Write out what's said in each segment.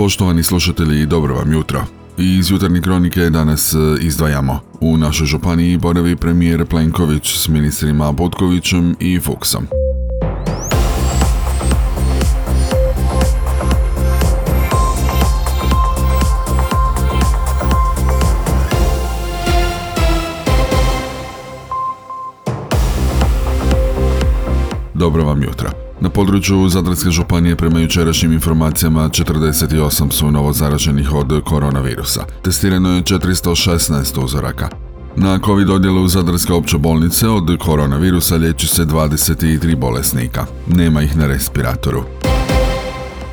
Poštovani slušatelji, dobro vam jutro. Iz jutarnje kronike danas e, izdvajamo. U našoj županiji boravi premijer Plenković s ministrima Butkovićem i Fuksom. Dobro vam jutro. Na području Zadarske županije prema jučerašnjim informacijama 48 su novo zaraženih od koronavirusa. Testirano je 416 uzoraka. Na COVID odjelu Zadarske opće bolnice od koronavirusa liječi se 23 bolesnika. Nema ih na respiratoru.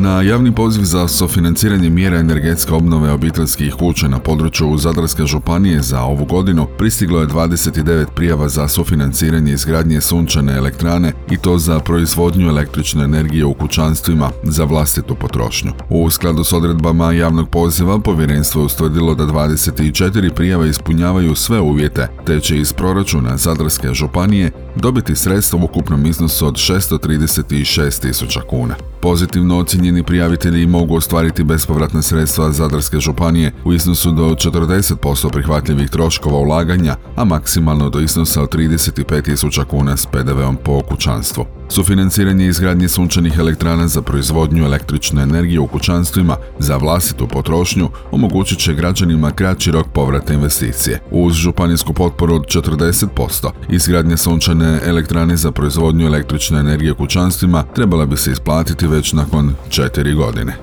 Na javni poziv za sofinanciranje mjera energetske obnove obiteljskih kuća na području Zadarske županije za ovu godinu pristiglo je 29 prijava za sufinanciranje izgradnje sunčane elektrane i to za proizvodnju električne energije u kućanstvima za vlastitu potrošnju. U skladu s odredbama javnog poziva povjerenstvo je ustvrdilo da 24 prijave ispunjavaju sve uvjete, te će iz proračuna Zadarske županije dobiti sredstva u ukupnom iznosu od 636 tisuća kuna. Pozitivno ocjenjeni prijavitelji mogu ostvariti bespovratna sredstva Zadarske županije u iznosu do 40% prihvatljivih troškova ulaganja, a maksimalno do iznosa od 35.000 kuna s PDV-om po kućanstvu. Sufinanciranje izgradnje sunčanih elektrana za proizvodnju električne energije u kućanstvima za vlastitu potrošnju omogućit će građanima kraći rok povrata investicije. Uz županijsku potporu od 40%, izgradnja sunčane elektrane za proizvodnju električne energije u kućanstvima trebala bi se isplatiti već nakon 4 godine.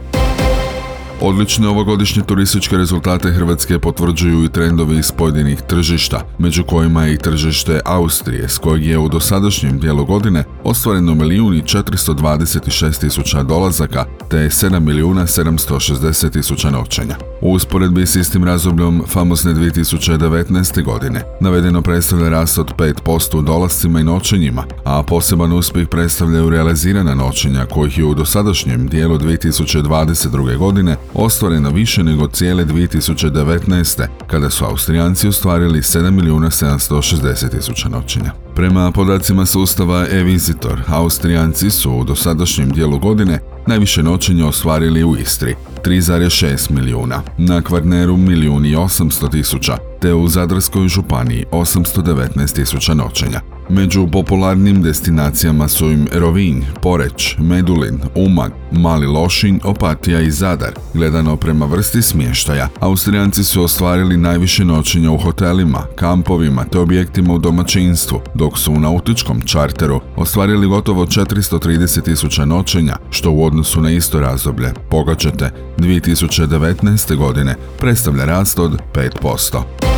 Odlične ovogodišnje turističke rezultate Hrvatske potvrđuju i trendovi iz pojedinih tržišta, među kojima je i tržište Austrije, s kojeg je u dosadašnjem dijelu godine ostvareno milijuni 426 tisuća dolazaka te 7 milijuna 760 tisuća noćenja. U usporedbi s istim razdobljem famosne 2019. godine navedeno predstavlja rast od 5% u dolascima i noćenjima, a poseban uspjeh predstavljaju realizirana noćenja kojih je u dosadašnjem dijelu 2022. godine ostvareno više nego cijele 2019. kada su Austrijanci ostvarili 7 milijuna 760 tisuća noćenja. Prema podacima sustava e-Visitor, Austrijanci su u dosadašnjem dijelu godine najviše noćenja ostvarili u Istri, 3,6 milijuna, na Kvarneru milijun i 800 tisuća, te u Zadarskoj županiji 819 tisuća noćenja. Među popularnim destinacijama su im Rovinj, Poreć, Medulin, Umag, Mali Lošinj, Opatija i Zadar. Gledano prema vrsti smještaja, Austrijanci su ostvarili najviše noćenja u hotelima, kampovima te objektima u domaćinstvu, dok su u nautičkom čarteru ostvarili gotovo 430 tisuća noćenja, što u odnosu na isto razdoblje, pogađate, 2019. godine predstavlja rast od 5%.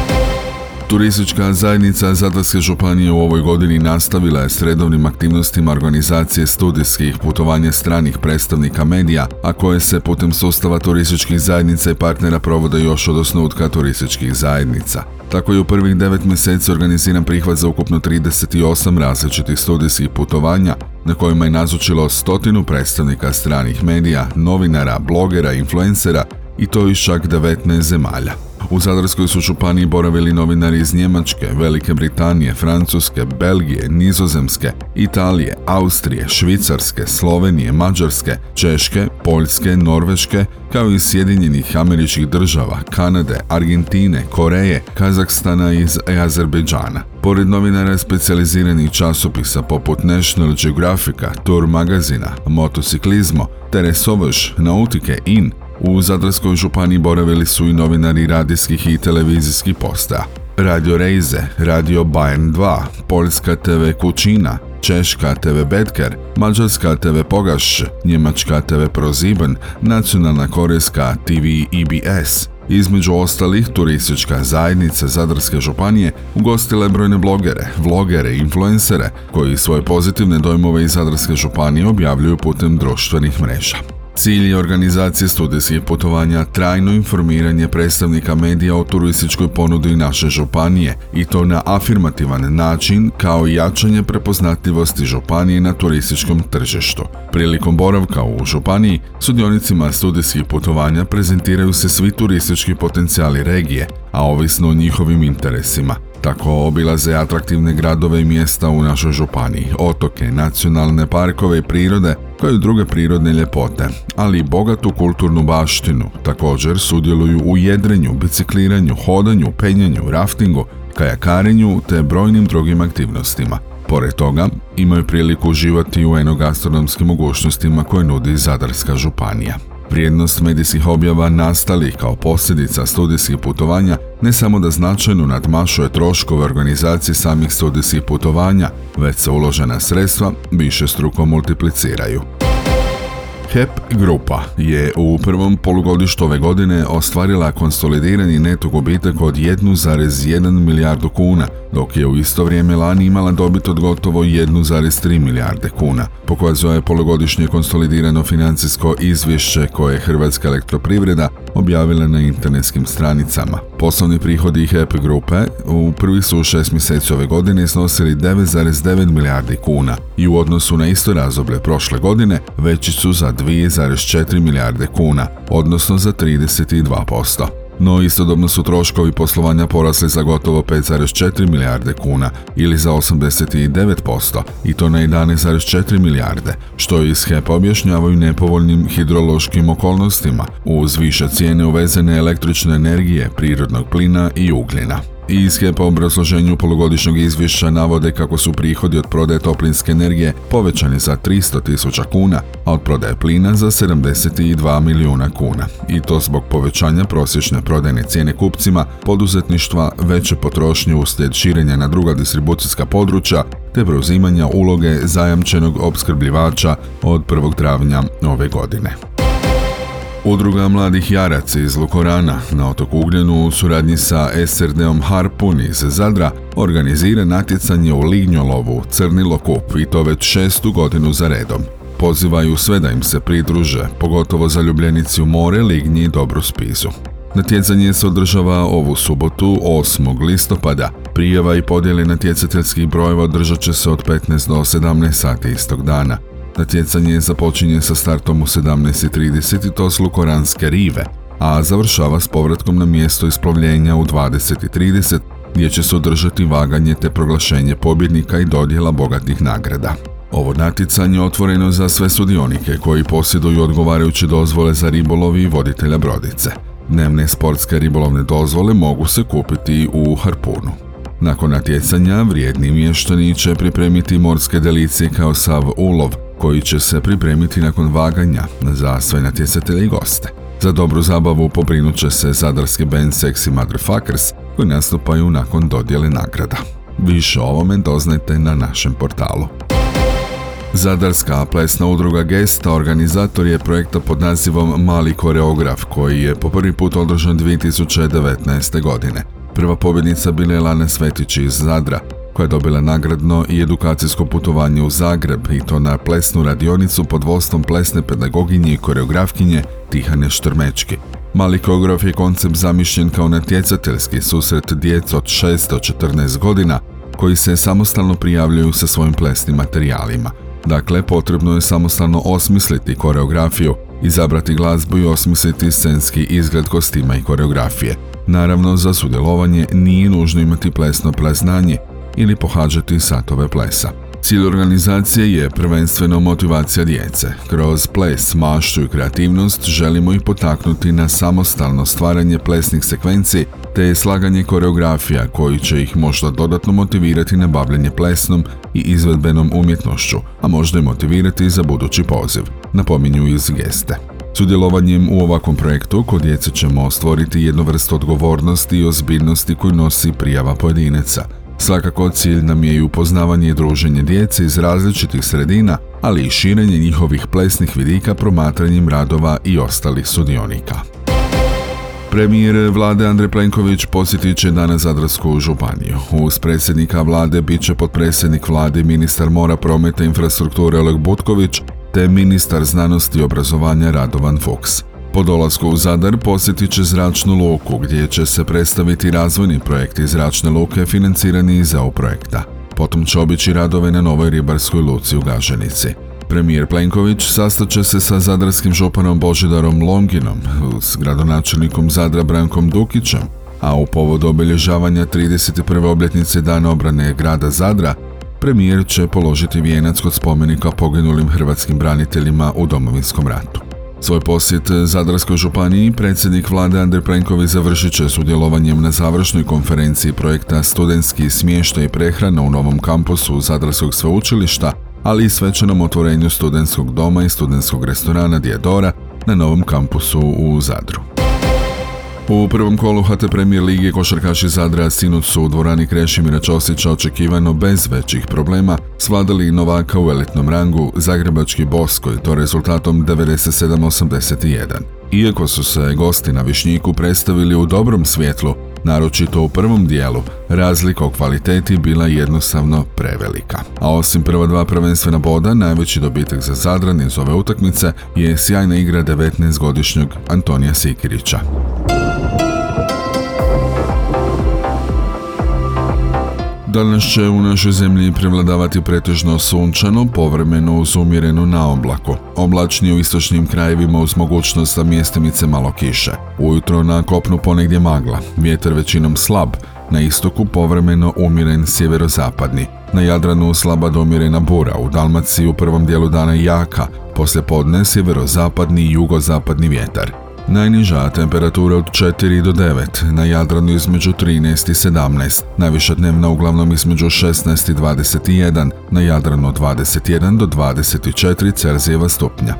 Turistička zajednica Zadarske županije u ovoj godini nastavila je s redovnim aktivnostima organizacije studijskih putovanja stranih predstavnika medija, a koje se putem sustava turističkih zajednica i partnera provode još od osnutka turističkih zajednica. Tako je u prvih devet mjeseci organiziran prihvat za ukupno 38 različitih studijskih putovanja, na kojima je nazočilo stotinu predstavnika stranih medija, novinara, blogera, influencera i to iz čak 19 zemalja. U Zadarskoj su županiji boravili novinari iz Njemačke, Velike Britanije, Francuske, Belgije, Nizozemske, Italije, Austrije, Švicarske, Slovenije, Mađarske, Češke, Poljske, Norveške, kao i Sjedinjenih američkih država, Kanade, Argentine, Koreje, Kazakstana i Azerbejdžana. Pored novinara specijaliziranih časopisa poput National Geographica, Tour magazina, motociklizmo, Teresovaš, Nautike, In, u Zadarskoj županiji boravili su i novinari radijskih i televizijskih posta. Radio Reize, Radio Bayern 2, Poljska TV Kućina, Češka TV Bedker, Mađarska TV Pogaš, Njemačka TV Proziben, Nacionalna korejska TV EBS. Između ostalih, turistička zajednica Zadarske županije ugostila je brojne blogere, vlogere i influencere koji svoje pozitivne dojmove iz Zadarske županije objavljuju putem društvenih mreža. Cilj je organizacije studijskih putovanja trajno informiranje predstavnika medija o turističkoj ponudi naše županije i to na afirmativan način kao i jačanje prepoznatljivosti županije na turističkom tržištu. Prilikom boravka u županiji, sudionicima studijskih putovanja prezentiraju se svi turistički potencijali regije, a ovisno o njihovim interesima. Tako obilaze atraktivne gradove i mjesta u našoj županiji, otoke, nacionalne parkove i prirode, kao i druge prirodne ljepote, ali i bogatu kulturnu baštinu. Također sudjeluju u jedrenju, bicikliranju, hodanju, penjanju, raftingu, kajakarenju te brojnim drugim aktivnostima. Pored toga, imaju priliku uživati u enogastronomskim mogućnostima koje nudi Zadarska županija. Vrijednost medijskih objava nastalih kao posljedica studijskih putovanja ne samo da značajno nadmašuje troškove organizacije samih studijskih putovanja, već se uložena sredstva više struko multipliciraju. HEP Grupa je u prvom polugodištu ove godine ostvarila konsolidirani neto gubitak od 1,1 milijardu kuna, dok je u isto vrijeme lani imala dobit od gotovo 1,3 milijarde kuna. Pokazuje polugodišnje konsolidirano financijsko izvješće koje je Hrvatska elektroprivreda objavila na internetskim stranicama. Poslovni prihodi HEP grupe u prvih su šest mjeseci ove godine iznosili 9,9 milijardi kuna i u odnosu na isto razdoblje prošle godine veći su za 2,4 milijarde kuna, odnosno za 32%. No istodobno su troškovi poslovanja porasli za gotovo 5,4 milijarde kuna ili za 89% i to na 11,4 milijarde, što iz HEP objašnjavaju nepovoljnim hidrološkim okolnostima uz više cijene uvezene električne energije, prirodnog plina i ugljena. Iz HEP obrazloženju polugodišnjeg izvješća navode kako su prihodi od prodaje toplinske energije povećani za 300 tisuća kuna, a od prodaje plina za 72 milijuna kuna. I to zbog povećanja prosječne prodajne cijene kupcima, poduzetništva, veće potrošnje uslijed širenja na druga distribucijska područja, te preuzimanja uloge zajamčenog opskrbljivača od 1. travnja ove godine. Udruga mladih jaraca iz Lukorana na otoku Ugljenu u suradnji sa SRD-om Harpun iz Zadra organizira natjecanje u lignjolovu Crni Lokup i to već šestu godinu za redom. Pozivaju sve da im se pridruže, pogotovo zaljubljenici u more, lignji i dobru spizu. Natjecanje se održava ovu subotu 8. listopada. Prijava i podjele natjecateljskih brojeva održat će se od 15 do 17 sati istog dana. Natjecanje započinje sa startom u 17.30 i to s Lukoranske rive, a završava s povratkom na mjesto isplovljenja u 20.30 gdje će se održati vaganje te proglašenje pobjednika i dodjela bogatih nagrada. Ovo natjecanje otvoreno za sve sudionike koji posjeduju odgovarajuće dozvole za ribolov i voditelja brodice. Dnevne sportske ribolovne dozvole mogu se kupiti u Harpunu. Nakon natjecanja vrijedni mještani će pripremiti morske delicije kao sav ulov, koji će se pripremiti nakon vaganja za sve natjecatelje i goste. Za dobru zabavu pobrinut će se zadarski band Sexy Motherfuckers koji nastupaju nakon dodjele nagrada. Više o ovome doznajte na našem portalu. Zadarska plesna udruga Gesta organizator je projekta pod nazivom Mali koreograf koji je po prvi put održan 2019. godine. Prva pobjednica bila je Lana Svetić iz Zadra, koja je dobila nagradno i edukacijsko putovanje u Zagreb i to na plesnu radionicu pod vodstvom plesne pedagoginje i koreografkinje Tihane Štrmečki. Mali koreograf je koncept zamišljen kao natjecateljski susret djeca od 6 do 14 godina koji se samostalno prijavljuju sa svojim plesnim materijalima. Dakle, potrebno je samostalno osmisliti koreografiju, izabrati glazbu i osmisliti scenski izgled kostima i koreografije. Naravno, za sudjelovanje nije nužno imati plesno pleznanje, ili pohađati satove plesa. Cilj organizacije je prvenstveno motivacija djece. Kroz ples, mašću i kreativnost želimo ih potaknuti na samostalno stvaranje plesnih sekvenci te slaganje koreografija koji će ih možda dodatno motivirati na bavljanje plesnom i izvedbenom umjetnošću, a možda i motivirati za budući poziv, napominju iz geste. Sudjelovanjem u ovakvom projektu kod djece ćemo stvoriti jednu vrstu odgovornosti i ozbiljnosti koju nosi prijava pojedinaca – Svakako cilj nam je i upoznavanje i druženje djece iz različitih sredina, ali i širenje njihovih plesnih vidika promatranjem radova i ostalih sudionika. Premijer vlade Andrej Plenković posjetit će danas Zadarsku županiju. Uz predsjednika vlade bit će potpredsjednik vlade ministar mora, prometa infrastrukture Oleg Butković te ministar znanosti i obrazovanja Radovan Fuchs. Po dolasku u Zadar posjetit će zračnu luku gdje će se predstaviti razvojni projekti zračne luke financirani iz EU projekta. Potom će obići radove na novoj ribarskoj luci u Gaženici. Premijer Plenković sastaće se sa zadarskim županom Božidarom Longinom, s gradonačelnikom Zadra Brankom Dukićem, a u povodu obilježavanja 31. obljetnice Dana obrane grada Zadra, premijer će položiti vijenac kod spomenika poginulim hrvatskim braniteljima u Domovinskom ratu. Svoj posjet Zadarskoj županiji predsjednik vlade Andrej Plenković završit će sudjelovanjem na završnoj konferenciji projekta Studentski smještaj i prehrana u novom kampusu Zadarskog sveučilišta, ali i svečanom otvorenju studentskog doma i studentskog restorana Diadora na novom kampusu u Zadru. U prvom kolu HT Premier Lige košarkaši Zadra sinoć su u dvorani Krešimira Ćosića očekivano bez većih problema svladali Novaka u elitnom rangu Zagrebački Boskoj to rezultatom 97-81. Iako su se gosti na Višnjiku predstavili u dobrom svjetlu, naročito u prvom dijelu, razlika u kvaliteti bila jednostavno prevelika. A osim prva dva prvenstvena boda, najveći dobitak za Zadran iz ove utakmice je sjajna igra 19-godišnjeg Antonija Sikirića. Danas će u našoj zemlji prevladavati pretežno sunčano, povremeno uz umjerenu na oblaku. Oblačnije u istočnim krajevima uz mogućnost za mjestimice malo kiše. Ujutro na kopnu ponegdje magla, vjetar većinom slab, na istoku povremeno umjeren sjeverozapadni. Na Jadranu slaba domjerena bura, u Dalmaciji u prvom dijelu dana jaka, poslje podne sjeverozapadni i jugozapadni vjetar. Najniža temperatura od 4 do 9, na Jadranu između 13 i 17, najviša dnevna uglavnom između 16 i 21, na Jadranu 21 do 24 Celzijeva stupnja.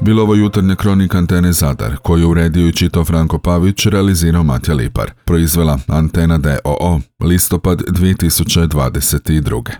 Bilo ovo jutarnja kronika Antene Zadar, koju uredio i čitao Franko Pavić, realizirao Matja Lipar. Proizvela Antena DOO, listopad 2022.